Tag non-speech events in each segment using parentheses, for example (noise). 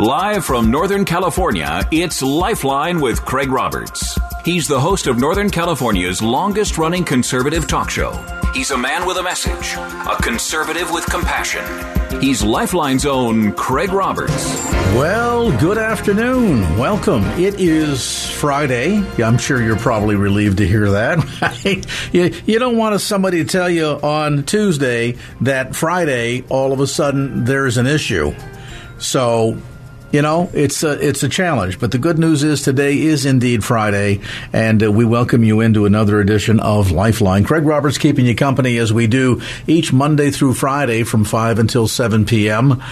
Live from Northern California, it's Lifeline with Craig Roberts. He's the host of Northern California's longest running conservative talk show. He's a man with a message, a conservative with compassion. He's Lifeline's own Craig Roberts. Well, good afternoon. Welcome. It is Friday. I'm sure you're probably relieved to hear that. (laughs) you, you don't want somebody to tell you on Tuesday that Friday, all of a sudden, there's an issue. So you know, it's a, it's a challenge. But the good news is today is indeed Friday, and uh, we welcome you into another edition of Lifeline. Craig Roberts keeping you company as we do each Monday through Friday from 5 until 7 p.m.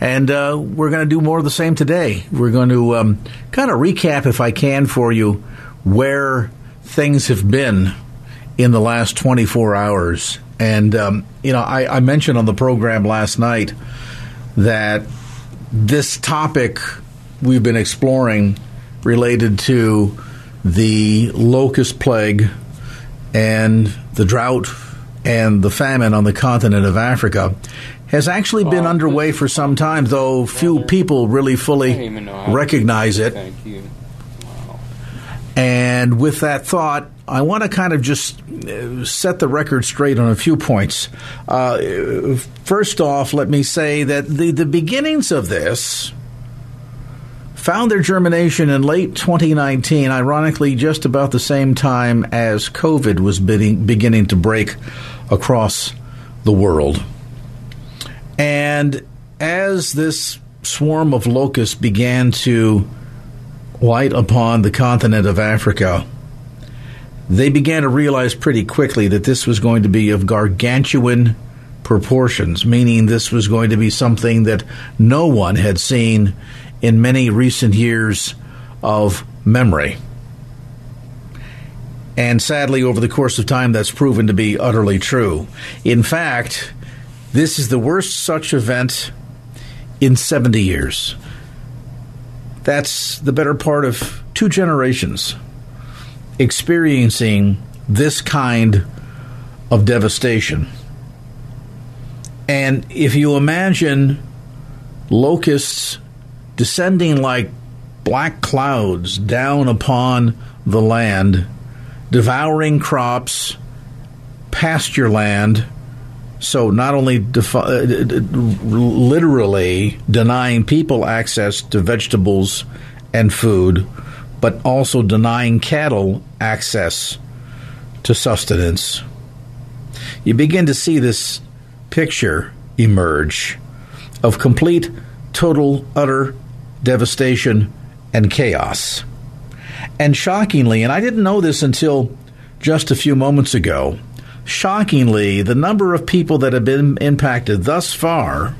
And uh, we're going to do more of the same today. We're going to um, kind of recap, if I can, for you where things have been in the last 24 hours. And, um, you know, I, I mentioned on the program last night that this topic we've been exploring related to the locust plague and the drought and the famine on the continent of Africa has actually been underway for some time, though few people really fully recognize it. Thank you. And with that thought, I want to kind of just uh, set the record straight on a few points. Uh, first off, let me say that the, the beginnings of this found their germination in late 2019, ironically, just about the same time as COVID was beginning to break across the world. And as this swarm of locusts began to light upon the continent of Africa, they began to realize pretty quickly that this was going to be of gargantuan proportions, meaning this was going to be something that no one had seen in many recent years of memory. And sadly, over the course of time, that's proven to be utterly true. In fact, this is the worst such event in 70 years. That's the better part of two generations experiencing this kind of devastation. And if you imagine locusts descending like black clouds down upon the land, devouring crops, pasture land, so not only defi- uh, literally denying people access to vegetables and food, but also denying cattle access to sustenance. You begin to see this picture emerge of complete, total, utter devastation and chaos. And shockingly, and I didn't know this until just a few moments ago, shockingly, the number of people that have been impacted thus far,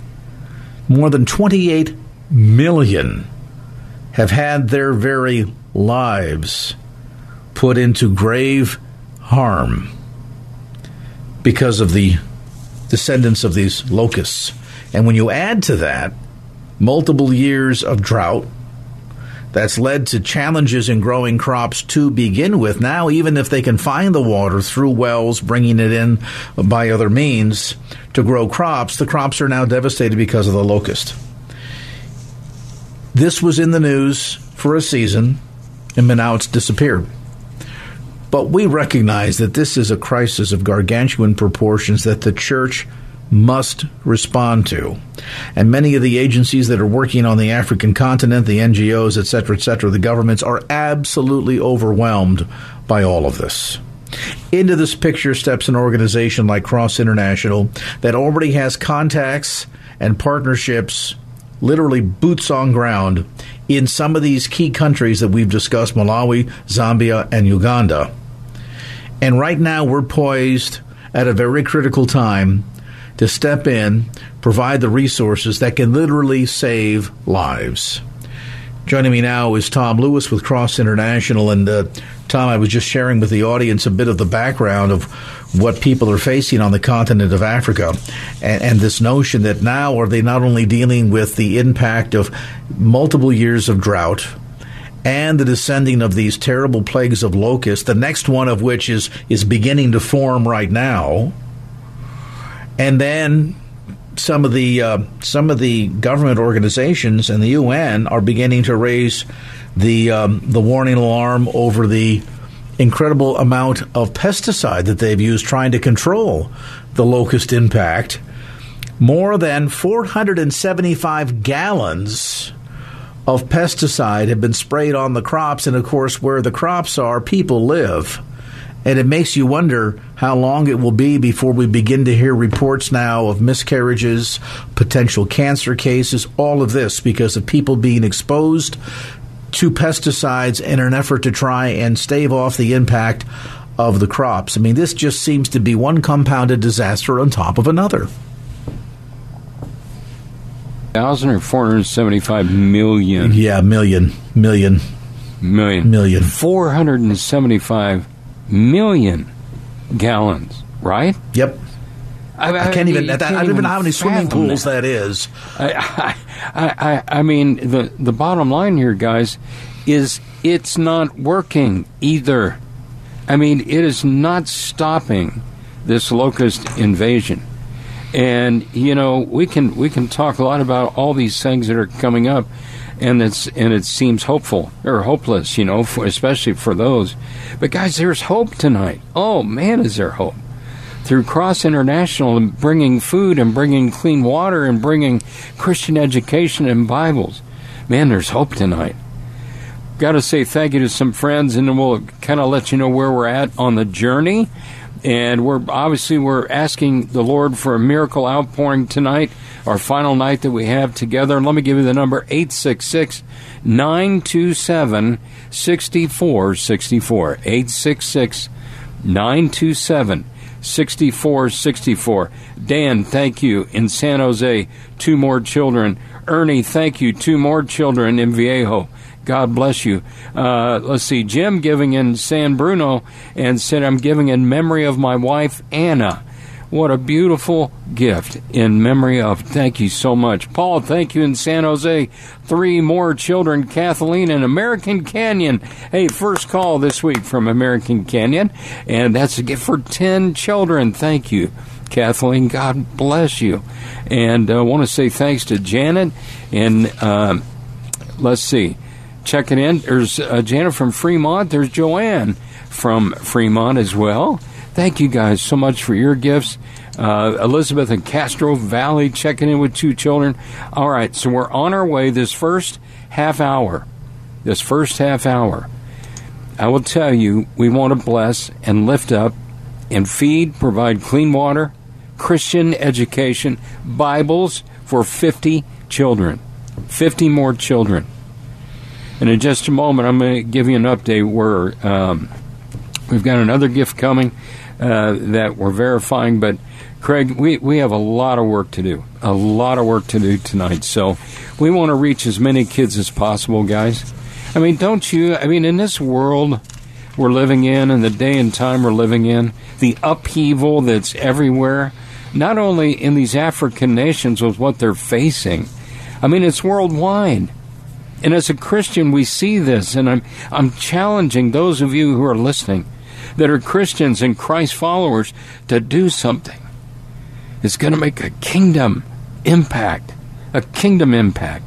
more than 28 million, have had their very lives put into grave harm because of the descendants of these locusts. And when you add to that multiple years of drought, that's led to challenges in growing crops to begin with. Now, even if they can find the water through wells, bringing it in by other means to grow crops, the crops are now devastated because of the locust. This was in the news for a season and now it's disappeared. But we recognize that this is a crisis of gargantuan proportions that the church must respond to. And many of the agencies that are working on the African continent, the NGOs, etc., etc., the governments are absolutely overwhelmed by all of this. Into this picture steps an organization like Cross International that already has contacts and partnerships, literally boots on ground, in some of these key countries that we've discussed Malawi, Zambia, and Uganda. And right now, we're poised at a very critical time to step in, provide the resources that can literally save lives. Joining me now is Tom Lewis with Cross International. And uh, Tom, I was just sharing with the audience a bit of the background of what people are facing on the continent of Africa, and, and, this notion that now are they not only dealing with the impact of multiple years of drought and the descending of these terrible plagues of locusts, the next one of which is is beginning to form right now, and then some of the uh, some of the government organizations and the UN are beginning to raise the um, the warning alarm over the incredible amount of pesticide that they've used trying to control the locust impact. More than 475 gallons of pesticide have been sprayed on the crops, and of course, where the crops are, people live. And it makes you wonder how long it will be before we begin to hear reports now of miscarriages, potential cancer cases, all of this because of people being exposed to pesticides in an effort to try and stave off the impact of the crops. I mean, this just seems to be one compounded disaster on top of another. Thousand or four hundred seventy-five million. Yeah, million, million, million, million. Four hundred and seventy-five million gallons. Right? Yep. I, I, I can't even. That, can't I don't even know how many swimming pools that, that is. I, I, I, mean, the the bottom line here, guys, is it's not working either. I mean, it is not stopping this locust invasion. And you know, we can we can talk a lot about all these things that are coming up, and it's and it seems hopeful or hopeless, you know, for, especially for those. But guys, there's hope tonight. Oh man, is there hope? through Cross International and bringing food and bringing clean water and bringing Christian education and Bibles. Man, there's hope tonight. Got to say thank you to some friends, and we'll kind of let you know where we're at on the journey. And we're obviously we're asking the Lord for a miracle outpouring tonight, our final night that we have together. And let me give you the number 866 927 6464. 866 927 6464. Dan, thank you. In San Jose, two more children. Ernie, thank you. Two more children in Viejo. God bless you. Uh, let's see. Jim giving in San Bruno and said, I'm giving in memory of my wife, Anna. What a beautiful gift in memory of. Thank you so much. Paul, thank you in San Jose. Three more children, Kathleen in American Canyon. Hey, first call this week from American Canyon, and that's a gift for 10 children. Thank you. Kathleen, God bless you. And I uh, want to say thanks to Janet. And uh, let's see, checking in. There's uh, Janet from Fremont. There's Joanne from Fremont as well. Thank you guys so much for your gifts. Uh, Elizabeth in Castro Valley checking in with two children. All right, so we're on our way this first half hour. This first half hour. I will tell you, we want to bless and lift up and feed, provide clean water, Christian education, Bibles for 50 children. 50 more children. And in just a moment, I'm going to give you an update where um, we've got another gift coming uh, that we're verifying. But Craig, we, we have a lot of work to do, a lot of work to do tonight. So we want to reach as many kids as possible, guys. I mean, don't you? I mean, in this world we're living in, and the day and time we're living in, the upheaval that's everywhere, not only in these African nations with what they're facing, I mean, it's worldwide. And as a Christian, we see this, and I'm I'm challenging those of you who are listening that are Christians and Christ followers to do something. It's going to make a kingdom impact, a kingdom impact.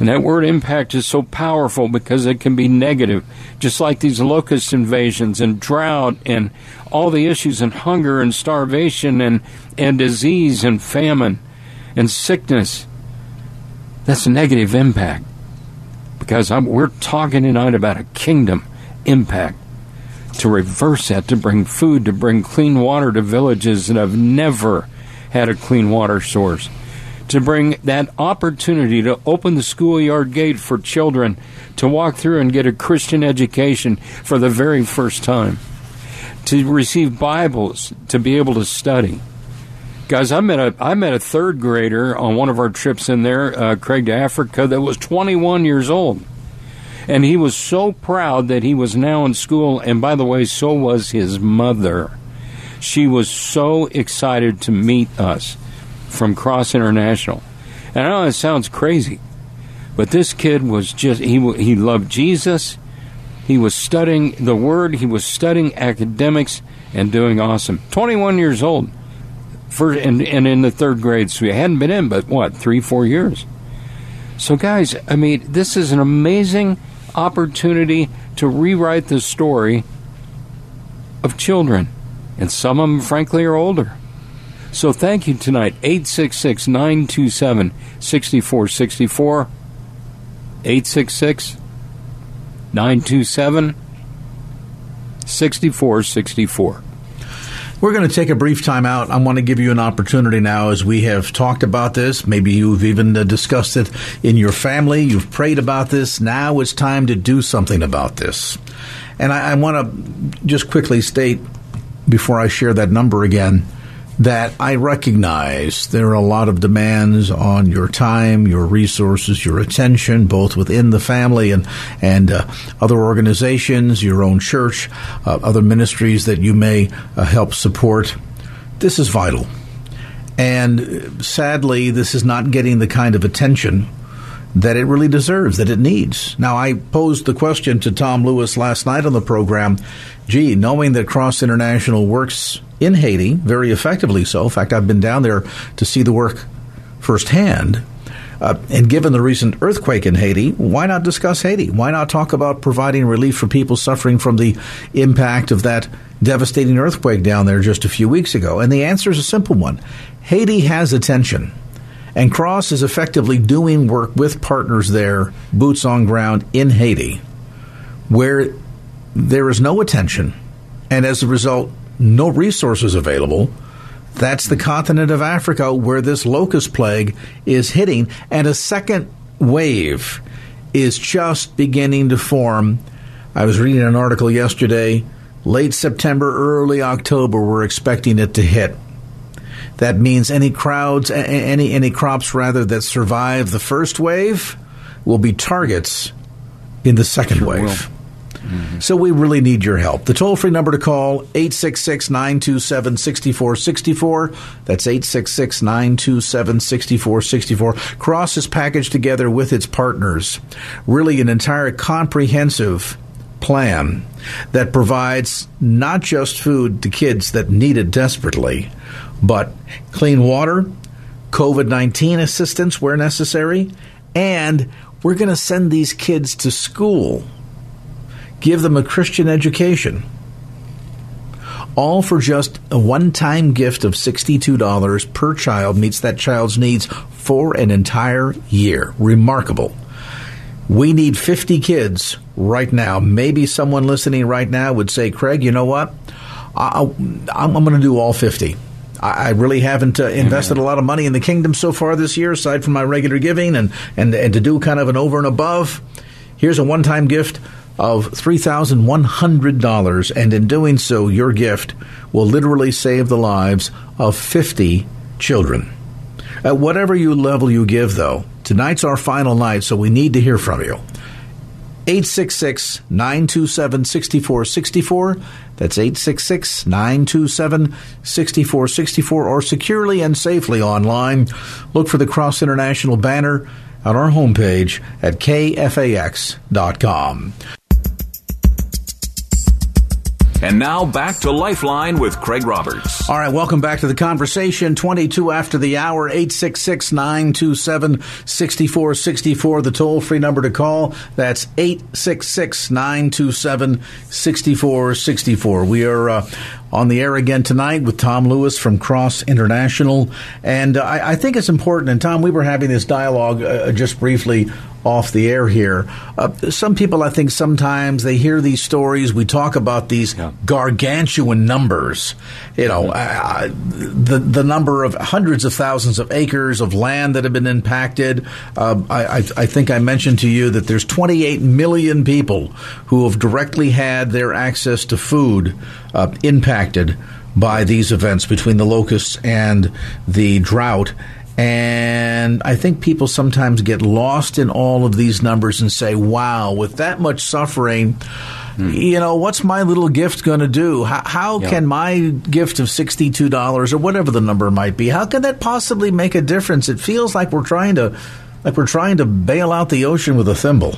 And that word impact is so powerful because it can be negative, just like these locust invasions and drought and all the issues and hunger and starvation and, and disease and famine and sickness. That's a negative impact. Because I'm, we're talking tonight about a kingdom impact to reverse that, to bring food, to bring clean water to villages that have never had a clean water source, to bring that opportunity to open the schoolyard gate for children to walk through and get a Christian education for the very first time, to receive Bibles, to be able to study. Guys, I met a I met a third grader on one of our trips in there, uh, Craig to Africa, that was 21 years old. And he was so proud that he was now in school. And by the way, so was his mother. She was so excited to meet us from Cross International. And I know it sounds crazy, but this kid was just, he, he loved Jesus. He was studying the Word. He was studying academics and doing awesome. 21 years old. For, and, and in the third grade, so he hadn't been in, but what, three, four years? So, guys, I mean, this is an amazing opportunity to rewrite the story of children. And some of them, frankly, are older. So, thank you tonight. 866 927 6464. 866 927 6464. We're going to take a brief time out. I want to give you an opportunity now as we have talked about this. Maybe you've even uh, discussed it in your family. You've prayed about this. Now it's time to do something about this. And I, I want to just quickly state before I share that number again that I recognize there are a lot of demands on your time, your resources, your attention, both within the family and and uh, other organizations, your own church, uh, other ministries that you may uh, help support. This is vital, and uh, sadly, this is not getting the kind of attention that it really deserves, that it needs. Now, I posed the question to Tom Lewis last night on the program. Gee, knowing that Cross International works in Haiti, very effectively so. In fact, I've been down there to see the work firsthand. Uh, and given the recent earthquake in Haiti, why not discuss Haiti? Why not talk about providing relief for people suffering from the impact of that devastating earthquake down there just a few weeks ago? And the answer is a simple one Haiti has attention. And Cross is effectively doing work with partners there, boots on ground in Haiti, where there is no attention. And as a result, no resources available. That's the continent of Africa where this locust plague is hitting, and a second wave is just beginning to form. I was reading an article yesterday, late September, early October, we're expecting it to hit. That means any crowds, any any crops rather that survive the first wave will be targets in the second sure wave. Will. Mm-hmm. So we really need your help. The toll free number to call 866 927 6464. That's 866 927 6464. Cross is packaged together with its partners. Really an entire comprehensive plan that provides not just food to kids that need it desperately, but clean water, COVID 19 assistance where necessary, and we're going to send these kids to school give them a Christian education. All for just a one time gift of $62 per child meets that child's needs for an entire year. Remarkable. We need 50 kids right now. Maybe someone listening right now would say, Craig, you know what? I, am going to do all 50. I really haven't uh, invested a lot of money in the kingdom so far this year, aside from my regular giving, and, and, and to do kind of an over and above. Here's a one time gift of $3,100, and in doing so, your gift will literally save the lives of 50 children. At whatever you level you give, though, tonight's our final night, so we need to hear from you. 866 927 6464. That's 866 927 6464 or securely and safely online. Look for the Cross International banner on our homepage at kfax.com. And now back to Lifeline with Craig Roberts. All right, welcome back to the conversation. 22 after the hour, 866 927 6464, the toll free number to call. That's 866 927 6464. We are uh, on the air again tonight with Tom Lewis from Cross International. And uh, I, I, think it's important, and Tom, we were having this dialogue uh, just briefly off the air here. Uh, some people, I think, sometimes they hear these stories. We talk about these yeah. gargantuan numbers. You know, uh, the the number of hundreds of thousands of acres of land that have been impacted. Uh, I, I, think I mentioned to you that there's 28 million people who have directly had their access to food uh, impacted by these events between the locusts and the drought. And I think people sometimes get lost in all of these numbers and say, wow, with that much suffering, mm. you know, what's my little gift going to do? How, how yeah. can my gift of $62 or whatever the number might be, how can that possibly make a difference? It feels like we're trying to, like we're trying to bail out the ocean with a thimble.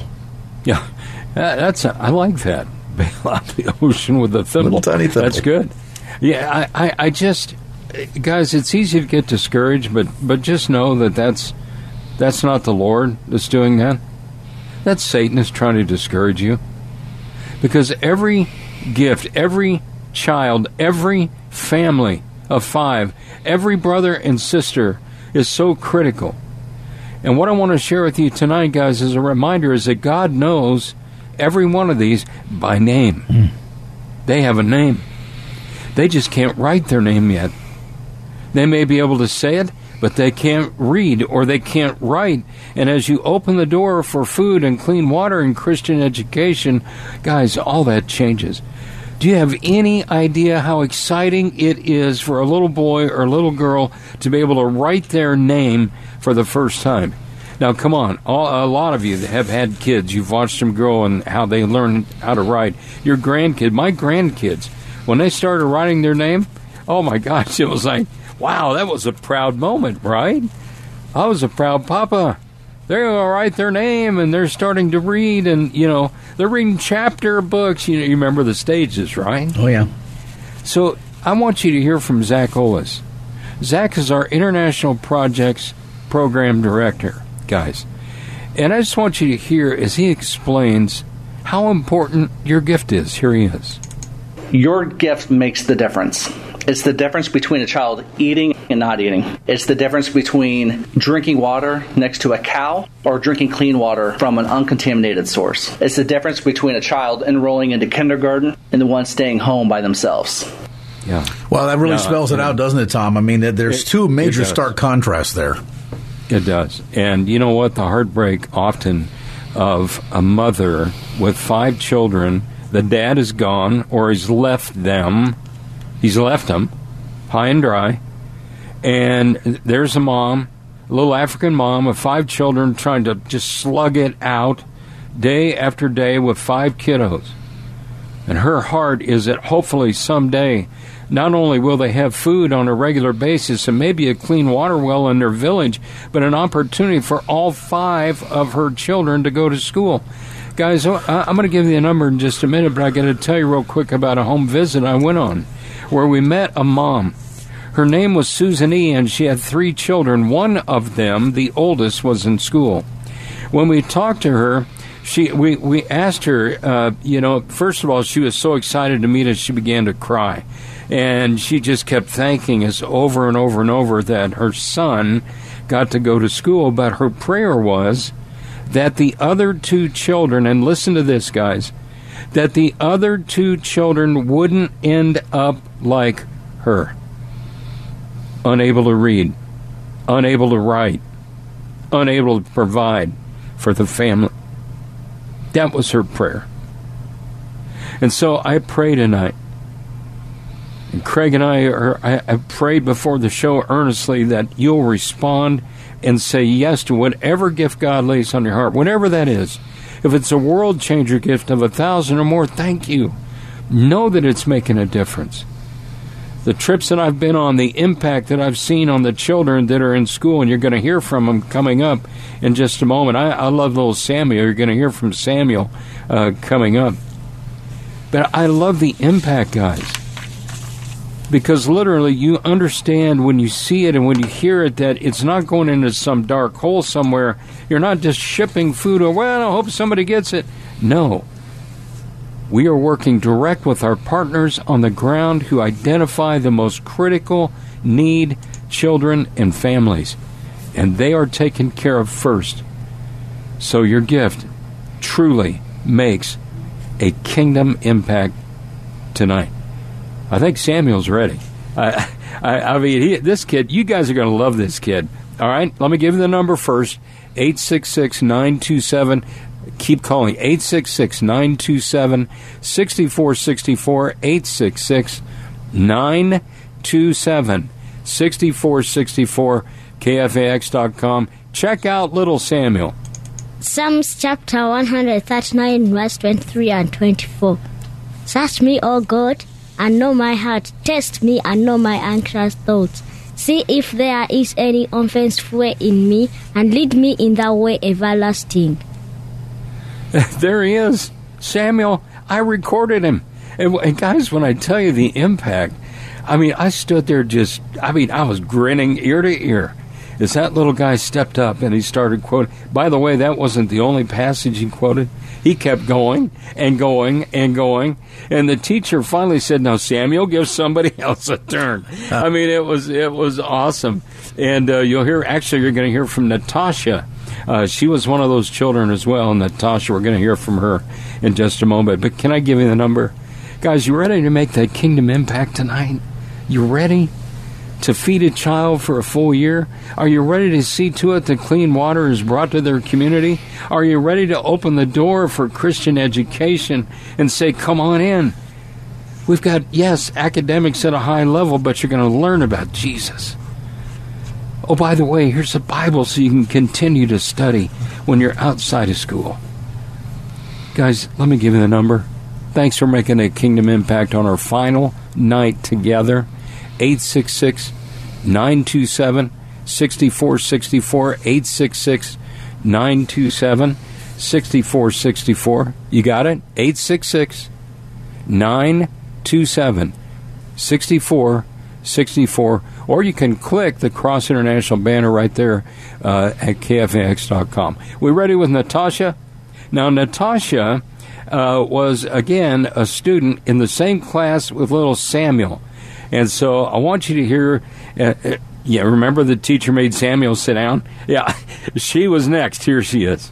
Yeah, that's, I like that. Bail (laughs) out the ocean with a thimble. Little tiny thimble. That's good. Yeah, I, I, I just, guys, it's easy to get discouraged, but but just know that that's that's not the Lord that's doing that. That's Satan is trying to discourage you. Because every gift, every child, every family of five, every brother and sister is so critical. And what I want to share with you tonight, guys, as a reminder is that God knows every one of these by name. Mm. They have a name. They just can't write their name yet. They may be able to say it, but they can't read or they can't write. And as you open the door for food and clean water and Christian education, guys, all that changes. Do you have any idea how exciting it is for a little boy or a little girl to be able to write their name for the first time? Now, come on, all, a lot of you that have had kids, you've watched them grow and how they learn how to write. Your grandkid, my grandkids, when they started writing their name, oh my gosh, (laughs) it was like, wow, that was a proud moment, right? I was a proud papa. They're write their name and they're starting to read, and, you know, they're reading chapter books. You, know, you remember the stages, right? Oh, yeah. So I want you to hear from Zach Olis. Zach is our International Projects Program Director, guys. And I just want you to hear as he explains how important your gift is. Here he is. Your gift makes the difference. It's the difference between a child eating and not eating. It's the difference between drinking water next to a cow or drinking clean water from an uncontaminated source. It's the difference between a child enrolling into kindergarten and the one staying home by themselves. Yeah. Well, that really yeah, spells it yeah. out, doesn't it, Tom? I mean, there's it, two major stark contrasts there. It does. And you know what? The heartbreak often of a mother with five children, the dad is gone or he's left them He's left them high and dry. And there's a mom, a little African mom of five children trying to just slug it out day after day with five kiddos. And her heart is that hopefully someday not only will they have food on a regular basis and maybe a clean water well in their village, but an opportunity for all five of her children to go to school. Guys, oh, I'm going to give you a number in just a minute, but I got to tell you real quick about a home visit I went on where we met a mom. Her name was Susan E., and she had three children. One of them, the oldest, was in school. When we talked to her, she we, we asked her, uh, you know, first of all, she was so excited to meet us, she began to cry. And she just kept thanking us over and over and over that her son got to go to school, but her prayer was that the other two children, and listen to this, guys, that the other two children wouldn't end up like her unable to read, unable to write, unable to provide for the family. That was her prayer. And so I pray tonight. And Craig and I are, I, I prayed before the show earnestly that you'll respond and say yes to whatever gift God lays on your heart, whatever that is. If it's a world changer gift of a thousand or more, thank you. Know that it's making a difference. The trips that I've been on, the impact that I've seen on the children that are in school, and you're going to hear from them coming up in just a moment. I, I love little Samuel. You're going to hear from Samuel uh, coming up. But I love the impact, guys because literally you understand when you see it and when you hear it that it's not going into some dark hole somewhere. You're not just shipping food or, well, I hope somebody gets it. No. We are working direct with our partners on the ground who identify the most critical need children and families, and they are taken care of first. So your gift truly makes a kingdom impact tonight. I think Samuel's ready. I, I, I mean, he, this kid, you guys are going to love this kid. All right, let me give you the number first 866 927. Keep calling 866 927 6464. 866 927 6464. KFAX.com. Check out Little Samuel. Psalms chapter 139, verse 23 and 24. Search me, O God and know my heart. Test me and know my anxious thoughts. See if there is any offensive way in me, and lead me in the way everlasting. (laughs) there he is, Samuel. I recorded him. And, and guys, when I tell you the impact, I mean, I stood there just, I mean, I was grinning ear to ear as that little guy stepped up and he started quoting. By the way, that wasn't the only passage he quoted. He kept going and going and going, and the teacher finally said, "Now, Samuel, give somebody (laughs) else a turn." I mean, it was it was awesome, and uh, you'll hear. Actually, you're going to hear from Natasha. Uh, she was one of those children as well, and Natasha. We're going to hear from her in just a moment. But can I give you the number, guys? You ready to make that kingdom impact tonight? You ready? to feed a child for a full year? Are you ready to see to it that clean water is brought to their community? Are you ready to open the door for Christian education and say, come on in? We've got, yes, academics at a high level, but you're going to learn about Jesus. Oh, by the way, here's a Bible so you can continue to study when you're outside of school. Guys, let me give you the number. Thanks for making a kingdom impact on our final night together. 866 927 6464. 866 927 6464. You got it? 866 927 6464. Or you can click the Cross International banner right there uh, at kfax.com. We're ready with Natasha? Now, Natasha uh, was, again, a student in the same class with little Samuel. And so I want you to hear. Uh, uh, yeah, remember the teacher made Samuel sit down? (laughs) Yeah, she was next. Here she is.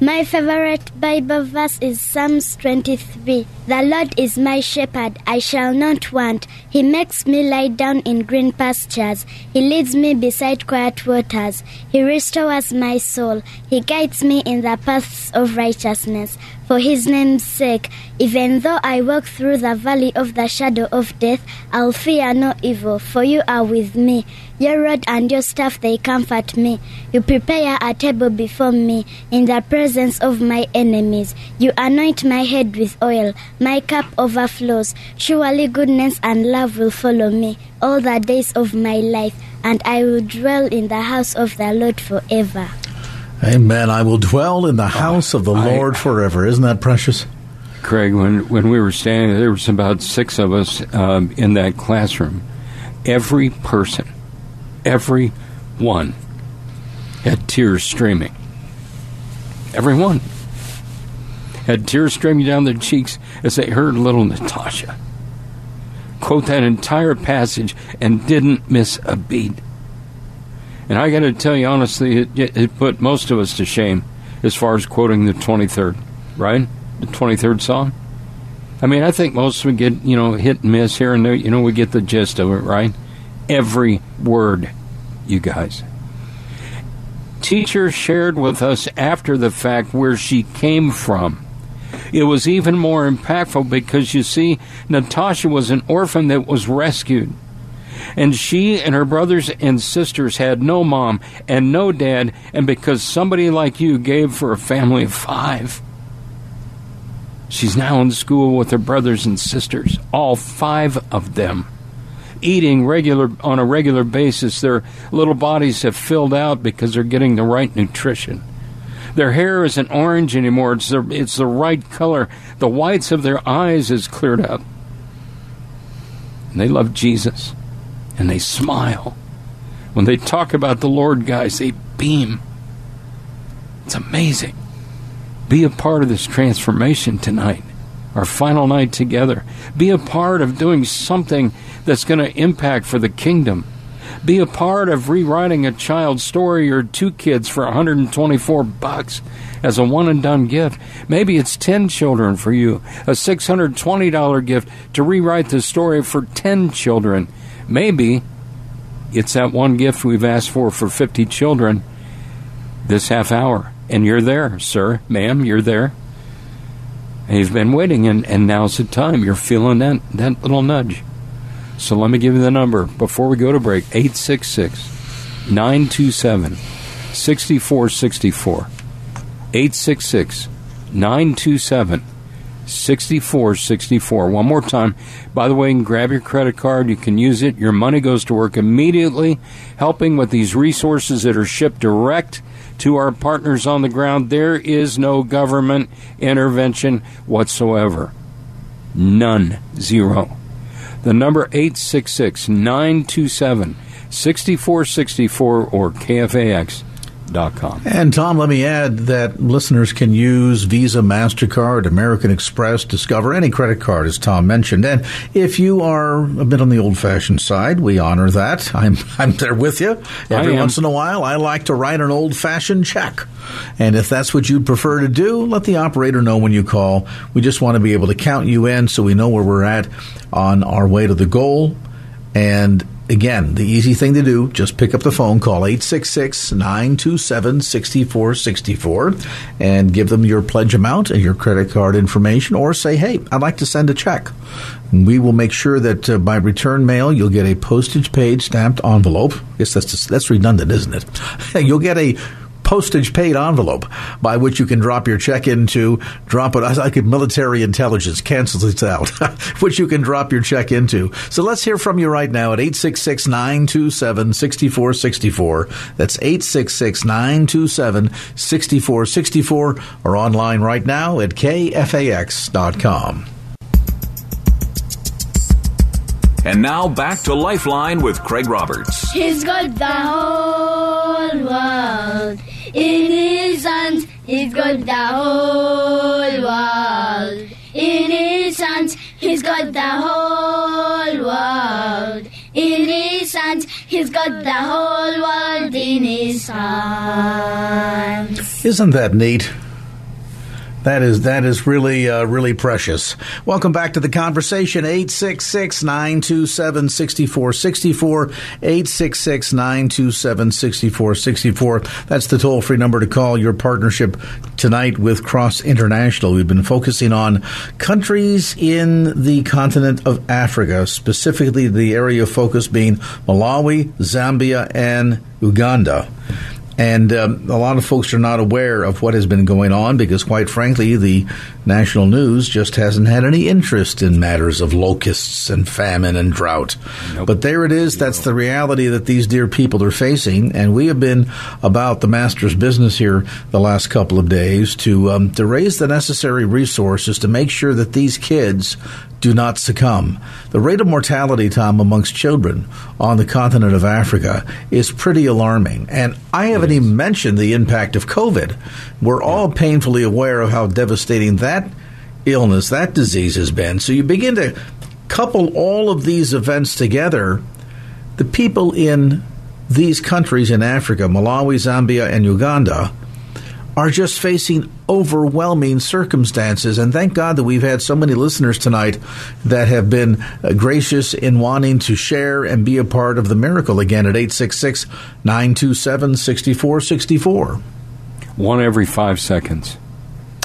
My favorite Bible verse is Psalms 23. The Lord is my shepherd, I shall not want. He makes me lie down in green pastures. He leads me beside quiet waters. He restores my soul. He guides me in the paths of righteousness for his name's sake. Even though I walk through the valley of the shadow of death, I'll fear no evil, for you are with me. Your rod and your staff, they comfort me. You prepare a table before me in the presence of my enemies. You anoint my head with oil. My cup overflows. Surely goodness and love will follow me all the days of my life, and I will dwell in the house of the Lord forever. Amen. I will dwell in the house of the I- Lord forever. Isn't that precious? Craig, when, when we were standing, there was about six of us um, in that classroom. Every person, every one, had tears streaming. Everyone had tears streaming down their cheeks as they heard little Natasha quote that entire passage and didn't miss a beat. And I got to tell you honestly, it, it put most of us to shame as far as quoting the 23rd, right? The 23rd song. I mean, I think most of we get, you know, hit and miss here and there. You know, we get the gist of it, right? Every word, you guys. Teacher shared with us after the fact where she came from. It was even more impactful because you see, Natasha was an orphan that was rescued. And she and her brothers and sisters had no mom and no dad, and because somebody like you gave for a family of five, she's now in school with her brothers and sisters, all five of them, eating regular on a regular basis. Their little bodies have filled out because they're getting the right nutrition. Their hair isn't orange anymore; it's the it's the right color. The whites of their eyes is cleared up. And they love Jesus and they smile. When they talk about the Lord, guys, they beam. It's amazing. Be a part of this transformation tonight, our final night together. Be a part of doing something that's going to impact for the kingdom. Be a part of rewriting a child's story or two kids for 124 bucks as a one and done gift. Maybe it's 10 children for you, a $620 gift to rewrite the story for 10 children. Maybe it's that one gift we've asked for for 50 children this half hour. And you're there, sir, ma'am, you're there. And you've been waiting, and, and now's the time. You're feeling that, that little nudge. So let me give you the number before we go to break 866 927 6464. 866 927 6464. One more time. By the way, you can grab your credit card. You can use it. Your money goes to work immediately, helping with these resources that are shipped direct to our partners on the ground. There is no government intervention whatsoever. None. Zero. The number 866 927 6464 or KFAX. And Tom, let me add that listeners can use Visa, MasterCard, American Express, Discover, any credit card, as Tom mentioned. And if you are a bit on the old fashioned side, we honor that. I'm, I'm there with you. Every once in a while, I like to write an old fashioned check. And if that's what you'd prefer to do, let the operator know when you call. We just want to be able to count you in so we know where we're at on our way to the goal. And again, the easy thing to do, just pick up the phone, call 866 927 6464, and give them your pledge amount and your credit card information, or say, hey, I'd like to send a check. We will make sure that uh, by return mail, you'll get a postage paid stamped envelope. I guess that's, just, that's redundant, isn't it? (laughs) you'll get a postage paid envelope by which you can drop your check into, drop it, I like military intelligence cancels it out, (laughs) which you can drop your check into. So let's hear from you right now at 866 927 6464. That's 866 927 6464 or online right now at kfax.com. And now back to Lifeline with Craig Roberts. He's got the whole world in his hands. He's got the whole world in his hands. He's got the whole world in his hands. He's got the whole world in his hands. Isn't that neat? That is that is really uh, really precious. Welcome back to the conversation 866-927-6464 866-927-6464. That's the toll-free number to call your partnership tonight with Cross International. We've been focusing on countries in the continent of Africa, specifically the area of focus being Malawi, Zambia and Uganda. And um, a lot of folks are not aware of what has been going on because, quite frankly, the national news just hasn't had any interest in matters of locusts and famine and drought. Nope. But there it is. That's the reality that these dear people are facing. And we have been about the master's business here the last couple of days to um, to raise the necessary resources to make sure that these kids do not succumb. The rate of mortality, Tom, amongst children on the continent of Africa is pretty alarming. And I haven't even mentioned the impact of COVID. We're all painfully aware of how devastating that illness, that disease has been. So you begin to couple all of these events together. The people in these countries in Africa, Malawi, Zambia, and Uganda, are just facing overwhelming circumstances. And thank God that we've had so many listeners tonight that have been uh, gracious in wanting to share and be a part of the miracle again at 866 927 6464. One every five seconds.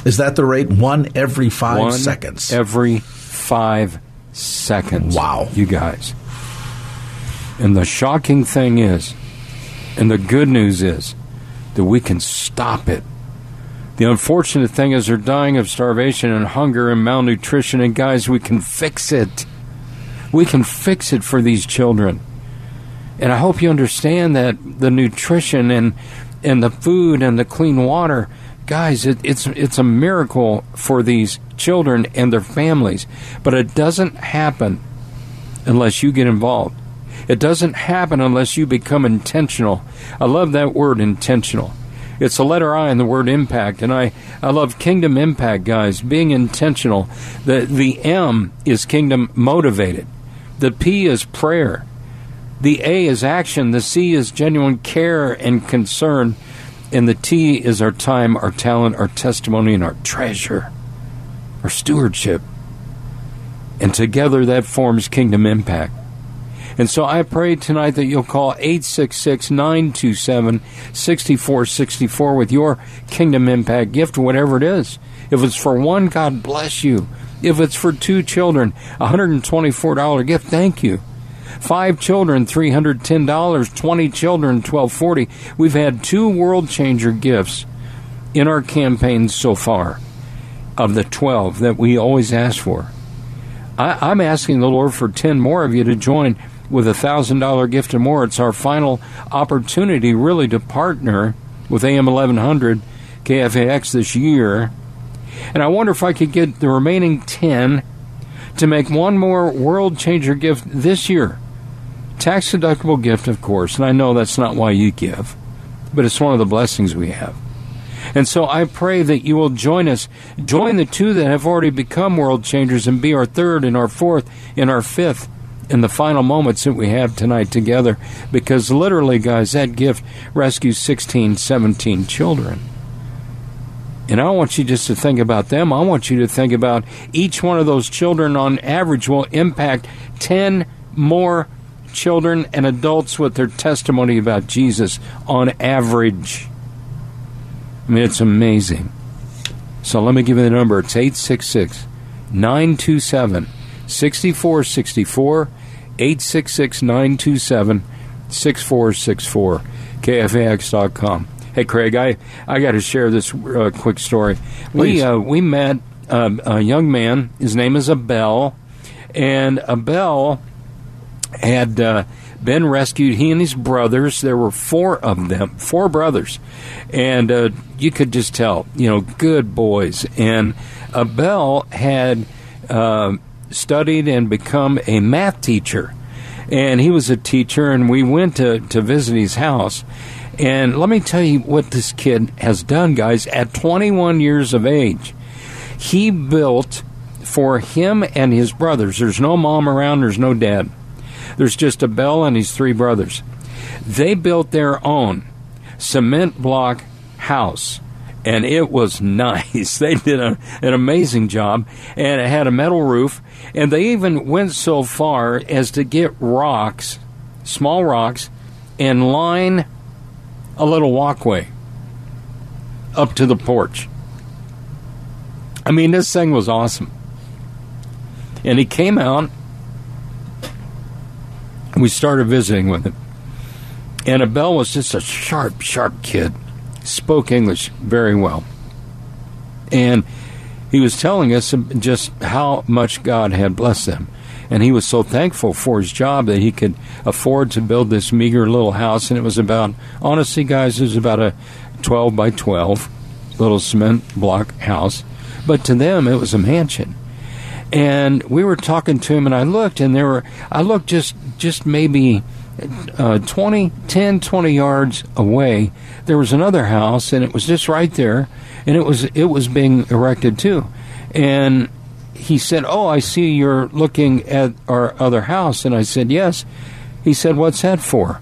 Is that the rate? One every five One seconds. Every five seconds. Wow. You guys. And the shocking thing is, and the good news is, that we can stop it the unfortunate thing is they're dying of starvation and hunger and malnutrition, and guys, we can fix it. We can fix it for these children. And I hope you understand that the nutrition and and the food and the clean water, guys, it, it's it's a miracle for these children and their families. But it doesn't happen unless you get involved. It doesn't happen unless you become intentional. I love that word intentional. It's a letter I in the word impact, and I, I love kingdom impact, guys. Being intentional. The the M is kingdom motivated. The P is prayer. The A is action. The C is genuine care and concern. And the T is our time, our talent, our testimony, and our treasure, our stewardship. And together that forms kingdom impact. And so I pray tonight that you'll call 866 927 6464 with your Kingdom Impact gift, whatever it is. If it's for one, God bless you. If it's for two children, $124 gift, thank you. Five children, $310. 20 children, 1240 We've had two world changer gifts in our campaign so far of the 12 that we always ask for. I, am asking the Lord for 10 more of you to join with a $1,000 gift or more. It's our final opportunity, really, to partner with AM 1100 KFAX this year. And I wonder if I could get the remaining 10 to make one more world changer gift this year. Tax deductible gift, of course, and I know that's not why you give, but it's one of the blessings we have. And so I pray that you will join us. Join the two that have already become world changers and be our third and our fourth and our fifth in the final moments that we have tonight together. Because literally, guys, that gift rescues 16, 17 children. And I want you just to think about them. I want you to think about each one of those children on average will impact 10 more children and adults with their testimony about Jesus on average. I mean, it's amazing. So let me give you the number. It's 866 927 6464. 866 927 6464. KFAX.com. Hey, Craig, I, I got to share this uh, quick story. Please. We, uh, we met uh, a young man. His name is Abel. And Abel had uh, been rescued. He and his brothers, there were four of them, four brothers. And uh, you could just tell, you know, good boys. And Abel had uh, studied and become a math teacher. And he was a teacher, and we went to, to visit his house. And let me tell you what this kid has done, guys. At 21 years of age, he built for him and his brothers. There's no mom around, there's no dad. There's just Abel and his three brothers. They built their own cement block house. And it was (laughs) nice. They did a, an amazing job, and it had a metal roof. And they even went so far as to get rocks, small rocks, and line a little walkway up to the porch. I mean, this thing was awesome. And he came out. We started visiting with him. And Abel was just a sharp, sharp kid. Spoke English very well. And he was telling us just how much God had blessed them. And he was so thankful for his job that he could afford to build this meager little house. And it was about, honestly, guys, it was about a 12 by 12 little cement block house. But to them, it was a mansion. And we were talking to him, and I looked, and there were, I looked just, just maybe uh, 20, 10, 20 yards away. There was another house, and it was just right there, and it was, it was being erected too. And he said, "Oh, I see you're looking at our other house." And I said, "Yes." He said, "What's that for?"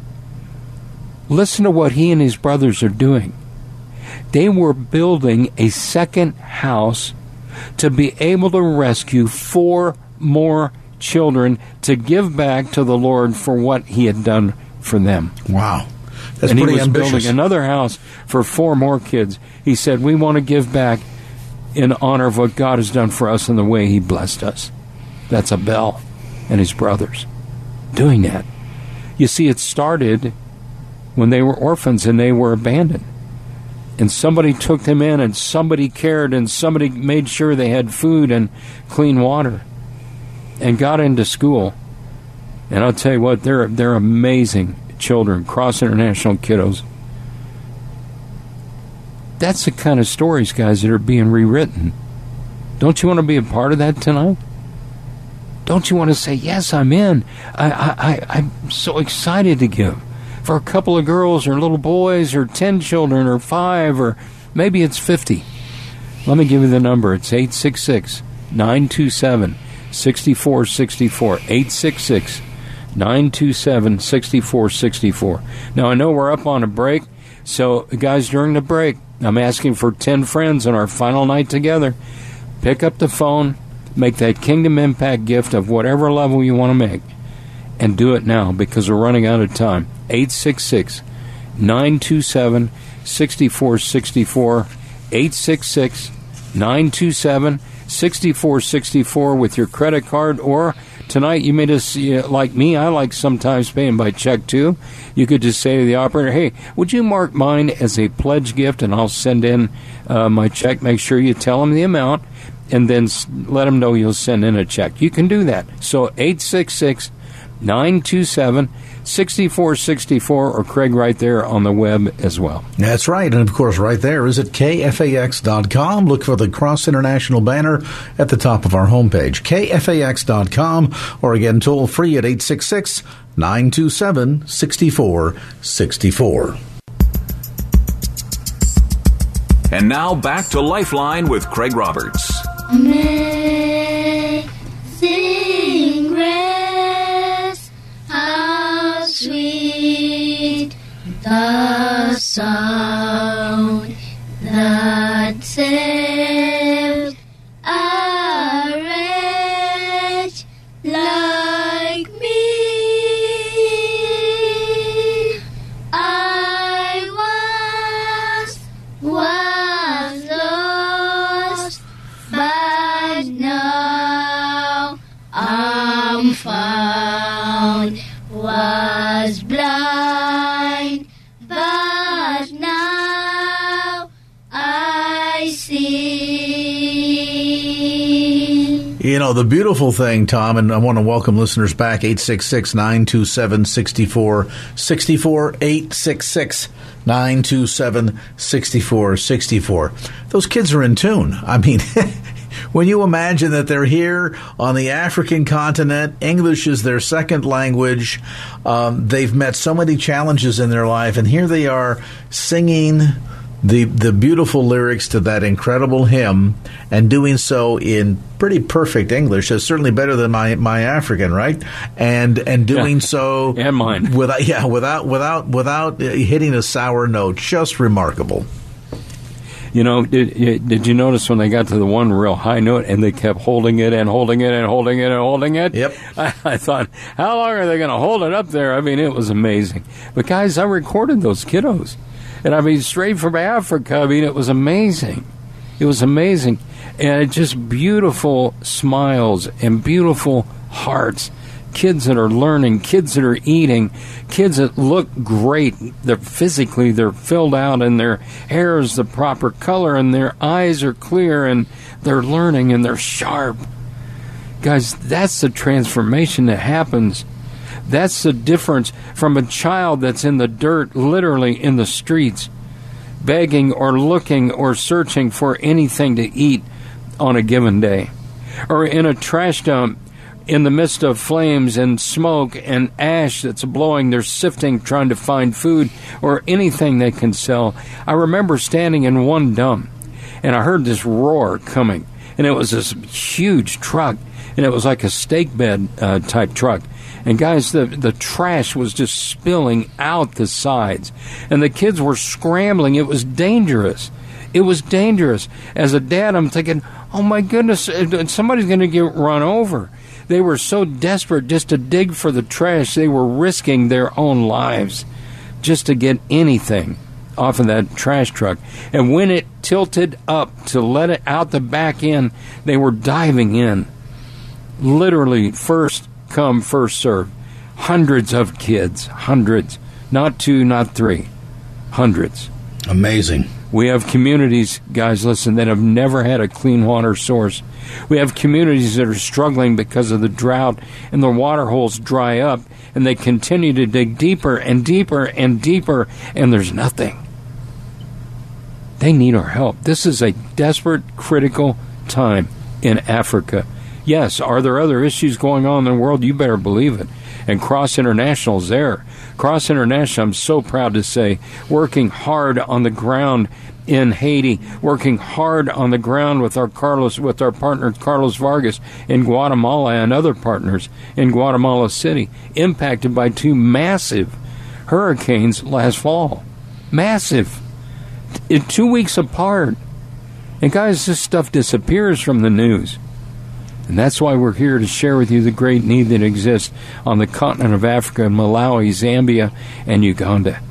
Listen to what he and his brothers are doing. They were building a second house to be able to rescue four more children to give back to the Lord for what he had done for them. Wow. That's and he was ambitious. building another house for four more kids. He said, "We want to give back in honor of what God has done for us and the way He blessed us." That's Abel and his brothers doing that. You see, it started when they were orphans and they were abandoned. And somebody took them in, and somebody cared, and somebody made sure they had food and clean water, and got into school. And I'll tell you what, they're they're amazing children, cross international kiddos. That's the kind of stories, guys, that are being rewritten. Don't you want to be a part of that tonight? Don't you want to say, Yes, I'm in? I, I, I, I'm so excited to give for a couple of girls or little boys or 10 children or five or maybe it's 50. Let me give you the number. It's 866 927 6464. 866 927 6464. Now, I know we're up on a break, so, guys, during the break, I'm asking for 10 friends on our final night together. Pick up the phone, make that Kingdom Impact gift of whatever level you want to make, and do it now because we're running out of time. 866 927 6464. 866 927 6464 with your credit card or tonight you may just like me i like sometimes paying by check too. You could just say to the operator hey would you mark mine as a pledge gift and i'll send in uh, my check? Make sure you tell them the amount and then let them know you'll send in a check. You can do that. So 866 927 6464 or Craig right there on the web as well. That's right. And of course, right there is at kfax.com. Look for the Cross International banner at the top of our homepage, kfax.com, or again, toll free at 866 927 6464. And now back to Lifeline with Craig Roberts. Amazing sound that saved a wretch like me. I was was lost, but now I'm found. The beautiful thing, Tom, and I want to welcome listeners back, 866 927 6464, 866 927 6464. Those kids are in tune. I mean, (laughs) when you imagine that they're here on the African continent, English is their second language, um, they've met so many challenges in their life, and here they are singing the the beautiful lyrics to that incredible hymn and doing so in pretty perfect English. is certainly better than my my African, right? And and doing Yeah. so (laughs) And mine. without yeah without without without hitting a sour note. Just remarkable. You know, did, did you notice when they got to the one real high note and they kept holding it and holding it and holding it and holding it? Yep. (laughs) I, I thought, how long are they going to hold it up there? I mean, it was amazing. But guys, I recorded those kiddos. And I mean, straight from Africa, I mean, it was amazing. It was amazing. And just beautiful smiles and beautiful hearts. Kids that are learning, kids that are eating, kids that look great. They're physically they're filled out and their hair is the proper color and their eyes are clear and they're learning and they're sharp. Guys, that's the transformation that happens. That's the difference from a child that's in the dirt, literally in the streets, begging or looking or searching for anything to eat on a given day, or in a trash dump in the midst of flames and smoke and ash that's blowing. They're sifting, trying to find food or anything they can sell. I remember standing in one dump and I heard this roar coming, and it was this huge truck, and it was like a stake bed uh, type truck. And guys, the the trash was just spilling out the sides, and the kids were scrambling. It was dangerous. It was dangerous. As a dad, I'm thinking, oh my goodness, uh, somebody's going to get run over. They were so desperate just to dig for the trash, they were risking their own lives just to get anything off of that trash truck. And when it tilted up to let it out the back end, they were diving in. Literally, first come, first serve. Hundreds of kids, hundreds. Not two, not three, hundreds. Amazing. We have communities, guys, listen, that have never had a clean water source. We have communities that are struggling because of the drought and the water holes dry up and they continue to dig deeper and deeper and deeper and there's nothing. They need our help. This is a desperate, critical time in Africa. Yes, are there other issues going on in the world? You better believe it. And Cross International's there. Cross International, I'm so proud to say, working hard on the ground in Haiti, working hard on the ground with our Carlos, with our partner Carlos Vargas in Guatemala and other partners in Guatemala City, impacted by two massive hurricanes last fall. Massive. In two weeks apart. And guys, this stuff disappears from the news. And that's why we're here to share with you the great need that exists on the continent of Africa, Malawi, Zambia, and Uganda.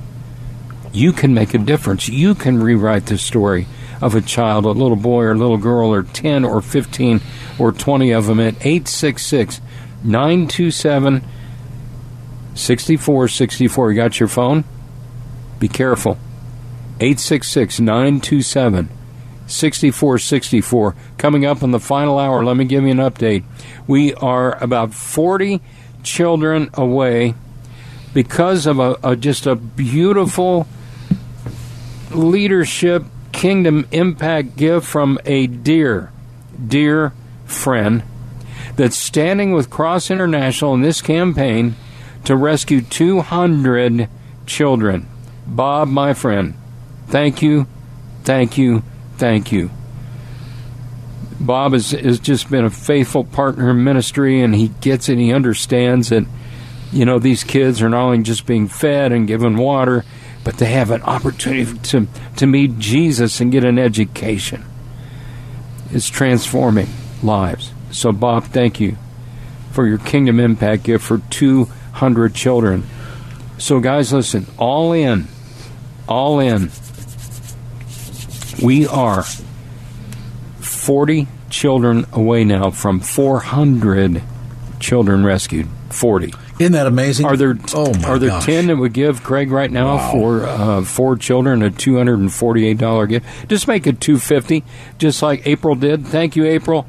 You can make a difference. You can rewrite the story of a child, a little boy or little girl, or 10 or 15 or 20 of them at 866 927 6464. You got your phone? Be careful. 866 927 6464. Coming up in the final hour, let me give you an update. We are about 40 children away because of a, a just a beautiful leadership kingdom impact gift from a dear, dear friend that's standing with Cross International in this campaign to rescue 200 children. Bob, my friend, thank you, thank you, thank you. Bob has, has just been a faithful partner in ministry, and he gets it. He understands that, you know, these kids are not only just being fed and given water, but they have an opportunity to, to meet Jesus and get an education. It's transforming lives. So, Bob, thank you for your Kingdom Impact gift for 200 children. So, guys, listen, all in, all in. We are 40 children away now from 400 children rescued. 40. Isn't that amazing? Are there oh my are there gosh. ten that would give Craig right now Wow. for uh, four children a two hundred and forty eight dollar gift? Just make it two fifty, just like April did. Thank you, April.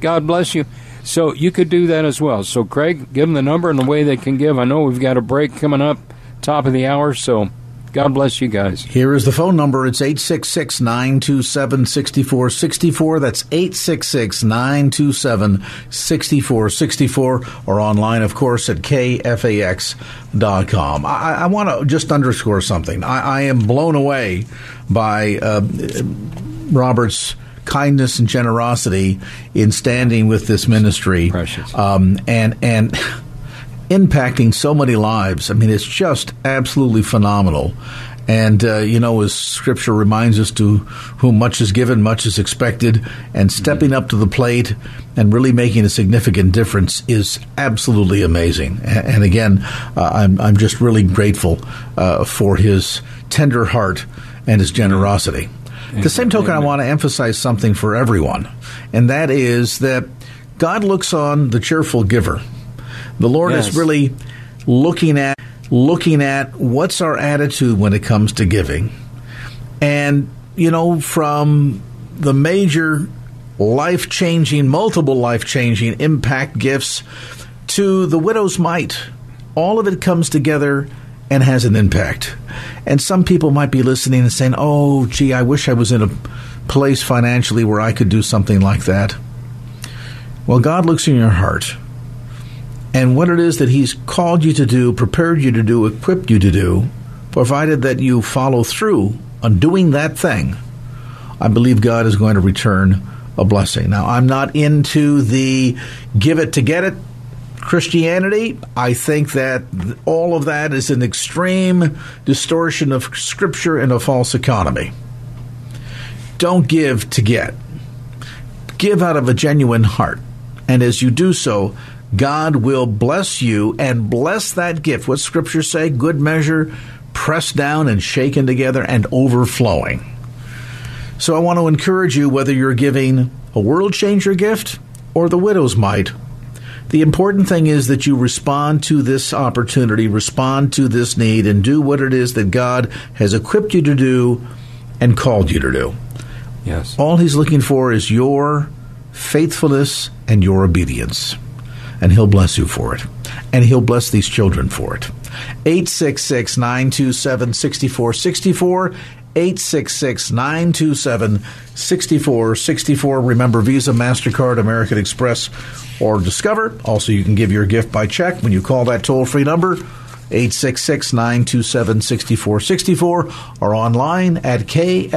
God bless you. So you could do that as well. So Craig, give them the number and the way they can give. I know we've got a break coming up, top of the hour. So God bless you guys. Here is the phone number. It's 866 927 6464. That's 866 927 6464. Or online, of course, at kfax.com. I, I want to just underscore something. I, I am blown away by uh, Robert's kindness and generosity in standing with this ministry. Precious. Um, and, and, (laughs) impacting so many lives. I mean, it's just absolutely phenomenal. And, uh, you know, as scripture reminds us to whom much is given, much is expected, and stepping up to the plate and really making a significant difference is absolutely amazing. And, again, uh, I'm, I'm just really grateful uh, for his tender heart and his generosity. At the same token, I want to emphasize something for everyone, and that is that God looks on the cheerful giver. The Lord Yes. is really looking at looking at what's our attitude when it comes to giving. And you know, from the major life-changing, multiple life-changing impact gifts to the widow's mite, all of it comes together and has an impact. And some people might be listening and saying, "Oh, gee, I wish I was in a place financially where I could do something like that." Well, God looks in your heart and what it is that He's called you to do, prepared you to do, equipped you to do, provided that you follow through on doing that thing, I believe God is going to return a blessing. Now, I'm not into the give it to get it Christianity. I think that all of that is an extreme distortion of Scripture and a false economy. Don't give to get give out of a genuine heart. And as you do so, God will bless you and bless that gift. What scripture say? Good measure, pressed down and shaken together and overflowing. So I want to encourage you whether you're giving a world changer gift or the widow's mite. The important thing is that you respond to this opportunity, respond to this need, and do what it is that God has equipped you to do and called you to do. Yes. All he's looking for is your faithfulness and your obedience. And he'll bless you for it. And he'll bless these children for it. 866 927 6464. 866 927 6464. Remember Visa, MasterCard, American Express, or Discover. Also, you can give your gift by check when you call that toll free number. 866 927 6464 or online at kfax.com.